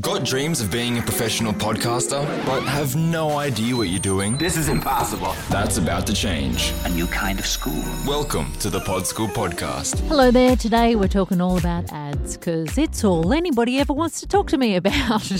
Got dreams of being a professional podcaster, but have no idea what you're doing? This is impossible. That's about to change. A new kind of school. Welcome to the Pod School Podcast. Hello there. Today we're talking all about ads because it's all anybody ever wants to talk to me about.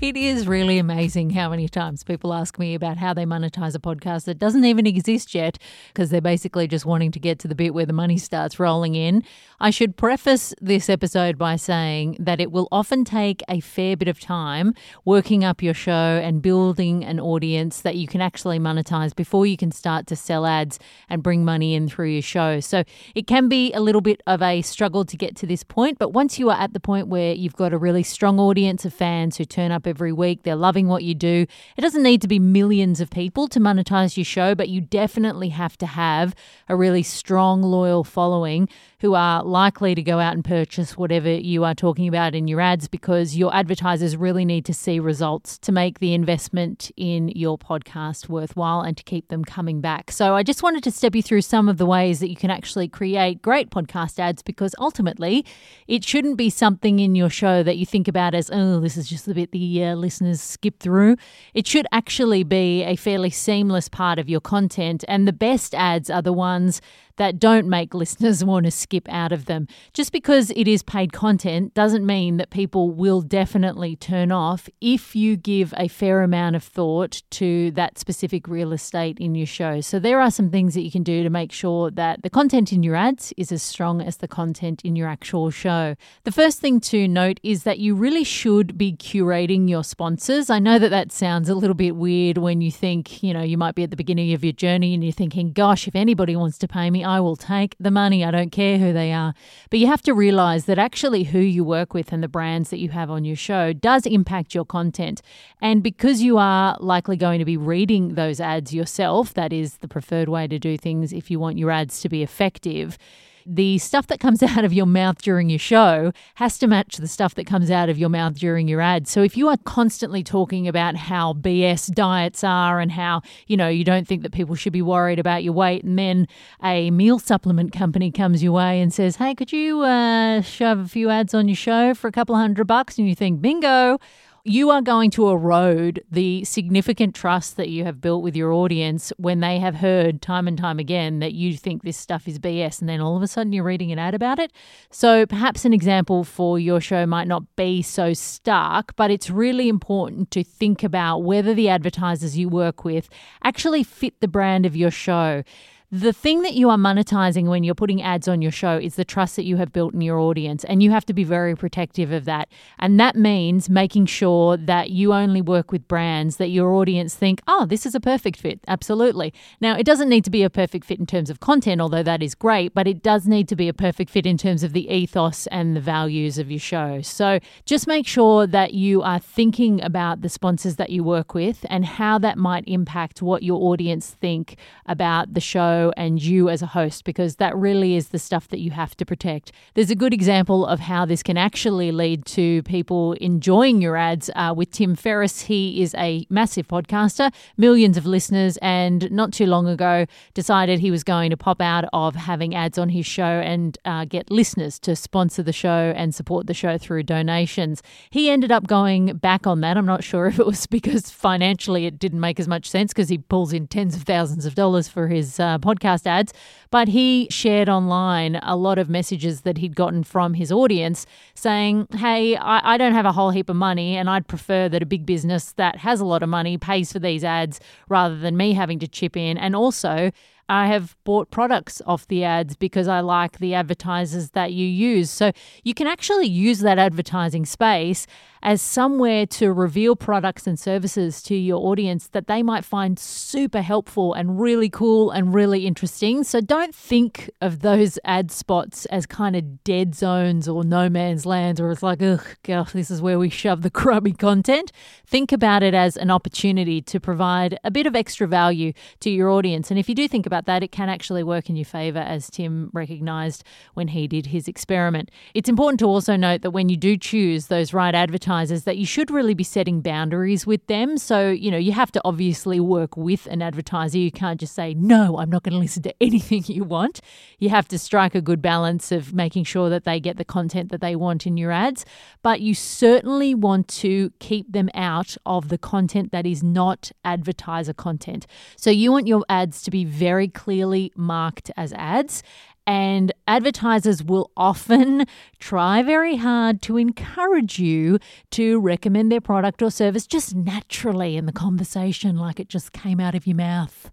it is really amazing how many times people ask me about how they monetize a podcast that doesn't even exist yet because they're basically just wanting to get to the bit where the money starts rolling in. I should preface this episode by saying that it will often take a fair bit of time working up your show and building an audience that you can actually monetize before you can start to sell ads and bring money in through your show. So it can be a little bit of a struggle to get to this point, but once you are at the point where you've got a really strong audience of fans who turn up every week, they're loving what you do, it doesn't need to be millions of people to monetize your show, but you definitely have to have a really strong, loyal following who are likely to go out and purchase whatever you are talking about in your ads because your advertisers really need to see results to make the investment in your podcast worthwhile and to keep them coming back. So I just wanted to step you through some of the ways that you can actually create great podcast ads because ultimately it shouldn't be something in your show that you think about as, oh, this is just the bit the uh, listeners skip through. It should actually be a fairly seamless part of your content. And the best ads are the ones that don't make listeners want to skip out of them. Just because it is paid content doesn't mean that people will definitely turn off if you give a fair amount of thought to that specific real estate in your show. So there are some things that you can do to make sure that the content in your ads is as strong as the content in your actual show. The first thing to note is that you really should be curating your sponsors. I know that that sounds a little bit weird when you think, you know, you might be at the beginning of your journey and you're thinking, gosh, if anybody wants to pay me, I will take the money. I don't care who they are. But you have to realize that actually who you work with and the brands that you have on your show does impact your content. And because you are likely going to be reading those ads yourself, that is the preferred way to do things if you want your ads to be effective the stuff that comes out of your mouth during your show has to match the stuff that comes out of your mouth during your ad. So if you are constantly talking about how BS diets are and how, you know, you don't think that people should be worried about your weight, and then a meal supplement company comes your way and says, hey, could you uh, shove a few ads on your show for a couple hundred bucks? And you think, bingo you are going to erode the significant trust that you have built with your audience when they have heard time and time again that you think this stuff is BS and then all of a sudden you're reading an ad about it. So perhaps an example for your show might not be so stark, but it's really important to think about whether the advertisers you work with actually fit the brand of your show. The thing that you are monetizing when you're putting ads on your show is the trust that you have built in your audience, and you have to be very protective of that. And that means making sure that you only work with brands that your audience think, oh, this is a perfect fit. Absolutely. Now, it doesn't need to be a perfect fit in terms of content, although that is great, but it does need to be a perfect fit in terms of the ethos and the values of your show. So just make sure that you are thinking about the sponsors that you work with and how that might impact what your audience think about the show and you as a host, because that really is the stuff that you have to protect. There's a good example of how this can actually lead to people enjoying your ads uh, with Tim Ferriss. He is a massive podcaster, millions of listeners, and not too long ago decided he was going to pop out of having ads on his show and uh, get listeners to sponsor the show and support the show through donations. He ended up going back on that. I'm not sure if it was because financially it didn't make as much sense because he pulls in tens of thousands of dollars for his uh, podcast ads, but he shared online a lot of messages that he'd gotten from his audience saying, Hey, I, I don't have a whole heap of money, and I'd prefer that a big business that has a lot of money pays for these ads rather than me having to chip in. And also, I have bought products off the ads because I like the advertisers that you use. So you can actually use that advertising space as somewhere to reveal products and services to your audience that they might find super helpful and really cool and really interesting. So don't think of those ad spots as kind of dead zones or no man's land or it's like, ugh, gosh, this is where we shove the crummy content. Think about it as an opportunity to provide a bit of extra value to your audience. And if you do think about about that. It can actually work in your favor, as Tim recognized when he did his experiment. It's important to also note that when you do choose those right advertisers, that you should really be setting boundaries with them. So, you know, you have to obviously work with an advertiser. You can't just say, no, I'm not going to listen to anything you want. You have to strike a good balance of making sure that they get the content that they want in your ads. But you certainly want to keep them out of the content that is not advertiser content. So you want your ads to be very clearly marked as ads. And advertisers will often try very hard to encourage you to recommend their product or service just naturally in the conversation, like it just came out of your mouth.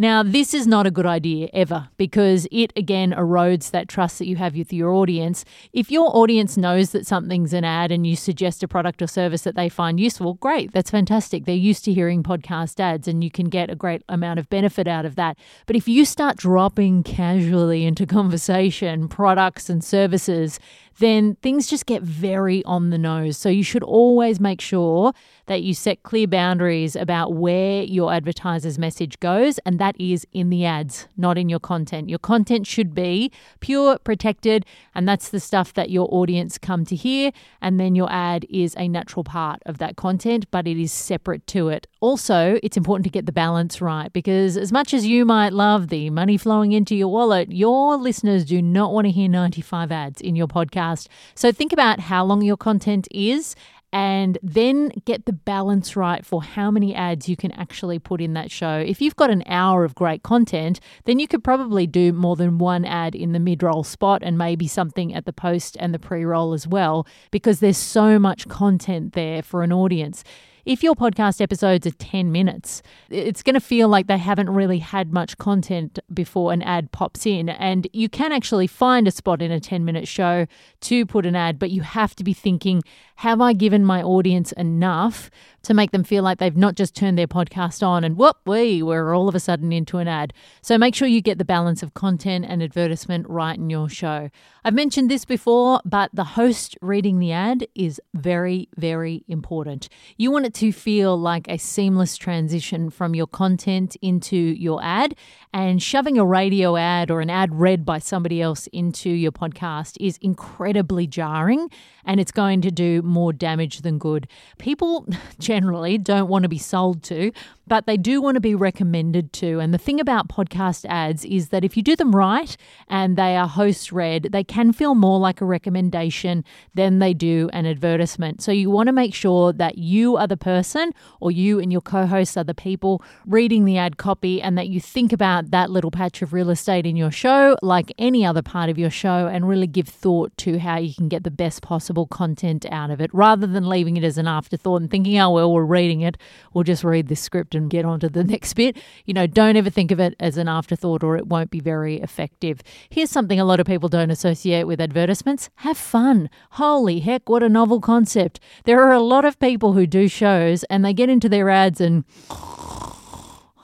Now, this is not a good idea ever because it again erodes that trust that you have with your audience. If your audience knows that something's an ad and you suggest a product or service that they find useful, great, that's fantastic. They're used to hearing podcast ads and you can get a great amount of benefit out of that. But if you start dropping casually into conversation products and services, then things just get very on the nose. So you should always make sure that you set clear boundaries about where your advertiser's message goes, and that is in the ads, not in your content. Your content should be pure, protected, and that's the stuff that your audience come to hear, and then your ad is a natural part of that content, but it is separate to it. Also, it's important to get the balance right because as much as you might love the money flowing into your wallet, your listeners do not want to hear 95 ads in your podcast. So think about how long your content is and then get the balance right for how many ads you can actually put in that show. If you've got an hour of great content, then you could probably do more than one ad in the mid roll spot and maybe something at the post and the pre roll as well, because there's so much content there for an audience if your podcast episodes are 10 minutes, it's going to feel like they haven't really had much content before an ad pops in. And you can actually find a spot in a 10 minute show to put an ad, but you have to be thinking, have I given my audience enough to make them feel like they've not just turned their podcast on and whoop, we we're all of a sudden into an ad. So make sure you get the balance of content and advertisement right in your show. I've mentioned this before, but the host reading the ad is very, very important. You want it to feel like a seamless transition from your content into your ad, and shoving a radio ad or an ad read by somebody else into your podcast is incredibly jarring and it's going to do more damage than good. People generally don't want to be sold to, but they do want to be recommended to. And the thing about podcast ads is that if you do them right and they are host read, they can feel more like a recommendation than they do an advertisement. So you want to make sure that you are the person or you and your co hosts are the people reading the ad copy and that you think about that little patch of real estate in your show like any other part of your show and really give thought to how you can get the best possible content out of it rather than leaving it as an afterthought and thinking, oh, well, we're reading it. We'll just read this script and get on to the next bit. You know, don't ever think of it as an afterthought or it won't be very effective. Here's something a lot of people don't associate with advertisements have fun. Holy heck, what a novel concept. There are a lot of people who do shows and they get into their ads and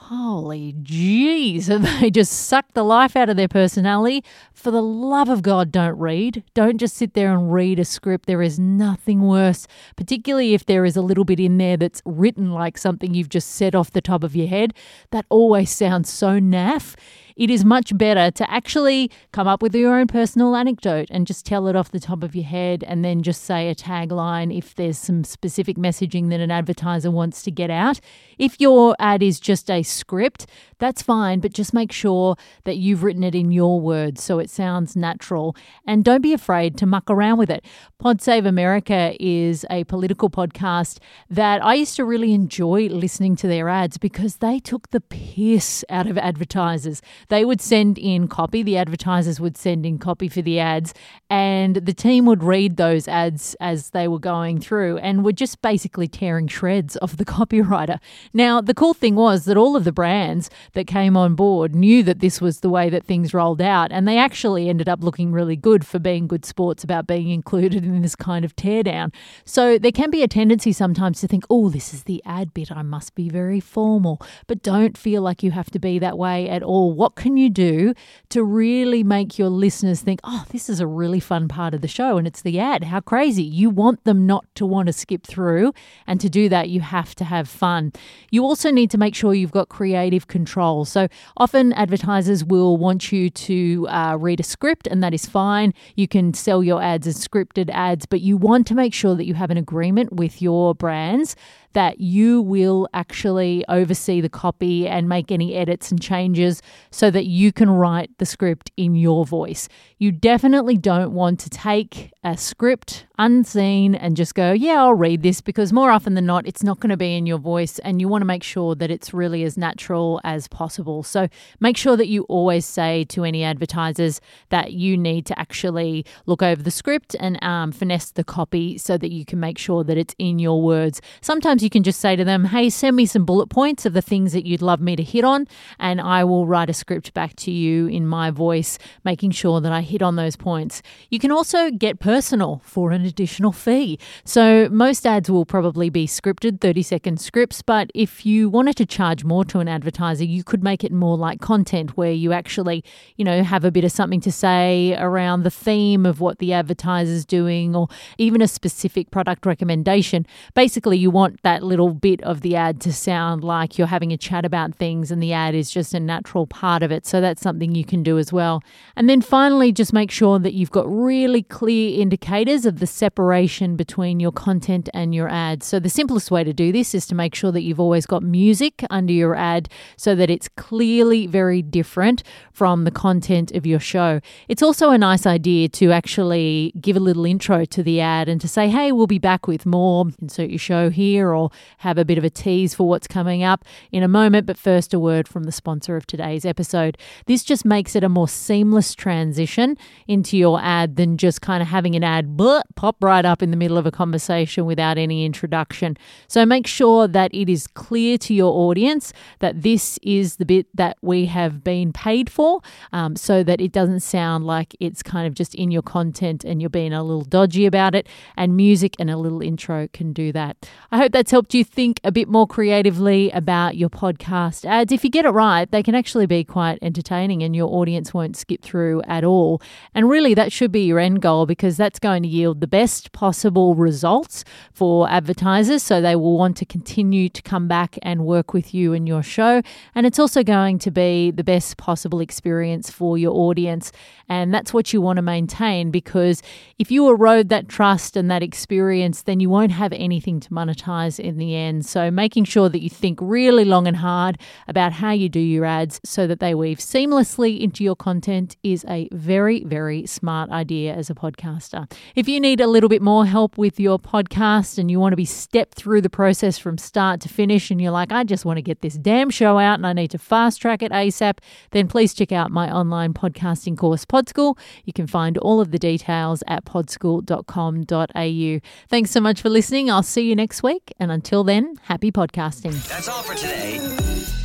Holy jeez. They just suck the life out of their personality. For the love of God, don't read. Don't just sit there and read a script. There is nothing worse, particularly if there is a little bit in there that's written like something you've just said off the top of your head. That always sounds so naff it is much better to actually come up with your own personal anecdote and just tell it off the top of your head and then just say a tagline if there's some specific messaging that an advertiser wants to get out. If your ad is just a script, that's fine, but just make sure that you've written it in your words so it sounds natural and don't be afraid to muck around with it. Pod Save America is a political podcast that I used to really enjoy listening to their ads because they took the piss out of advertisers. They would send in copy, the advertisers would send in copy for the ads, and the team would read those ads as they were going through and were just basically tearing shreds of the copywriter. Now, the cool thing was that all of the brands that came on board knew that this was the way that things rolled out, and they actually ended up looking really good for being good sports about being included in this kind of teardown. So there can be a tendency sometimes to think, oh, this is the ad bit, I must be very formal, but don't feel like you have to be that way at all. What what can you do to really make your listeners think, oh, this is a really fun part of the show and it's the ad. How crazy. You want them not to want to skip through. And to do that, you have to have fun. You also need to make sure you've got creative control. So often advertisers will want you to uh, read a script, and that is fine. You can sell your ads as scripted ads, but you want to make sure that you have an agreement with your brands that you will actually oversee the copy and make any edits and changes so that you can write the script in your voice. You definitely don't want to take a script unseen and just go, yeah, I'll read this because more often than not, it's not going to be in your voice and you want to make sure that it's really as natural as possible. So make sure that you always say to any advertisers that you need to actually look over the script and um, finesse the copy so that you can make sure that it's in your words. Sometimes you can just say to them, hey, send me some bullet points of the things that you'd love me to hit on, and I will write a script back to you in my voice, making sure that I hit on those points. You can also get personal for an additional fee. So most ads will probably be scripted, 30 second scripts, but if you wanted to charge more to an advertiser, you could make it more like content where you actually, you know, have a bit of something to say around the theme of what the advertiser's doing or even a specific product recommendation. Basically, you want that little bit of the ad to sound like you're having a chat about things and the ad is just a natural part of it. So that's something you can do as well. And then finally, just make sure that you've got really clear indicators of the separation between your content and your ad. So the simplest way to do this is to make sure that you've always got music under your ad so that it's clearly very different from the content of your show. It's also a nice idea to actually give a little intro to the ad and to say, hey, we'll be back with more, insert your show here, or have a bit of a tease for what's coming up in a moment. But first, a word from the sponsor of today's episode. This just makes it a more seamless transition into your ad than just kind of having an ad blah, pop right up in the middle of a conversation without any introduction. So make sure that it is clear to your audience that this is the bit that we have been paid for um, so that it doesn't sound like it's kind of just in your content and you're being a little dodgy about it. And music and a little intro can do that. I hope that's helped you think a bit more creatively about your podcast ads. If you get it right, they can actually be quite entertaining and your audience won't skip through at all. And really, that should be your end goal because that's going to yield the best possible results for advertisers. So they will want to continue to come back and work with you and your show. And it's also going to be the best possible experience for your audience. And that's what you want to maintain because if you erode that trust and that experience, then you won't have anything to monetize in the end. So making sure that you think really long and hard about how you do your ads so that they weave seamlessly into your content is a very, very smart idea as a podcaster. If you need a little bit more help with your podcast and you want to be stepped through the process from start to finish and you're like, I just want to get this damn show out and I need to fast track it ASAP, then please check out my online podcasting course, Podschool. You can find all of the details at podschool.com.au. Thanks so much for listening. I'll see you next week. And until then, happy podcasting. That's all for today.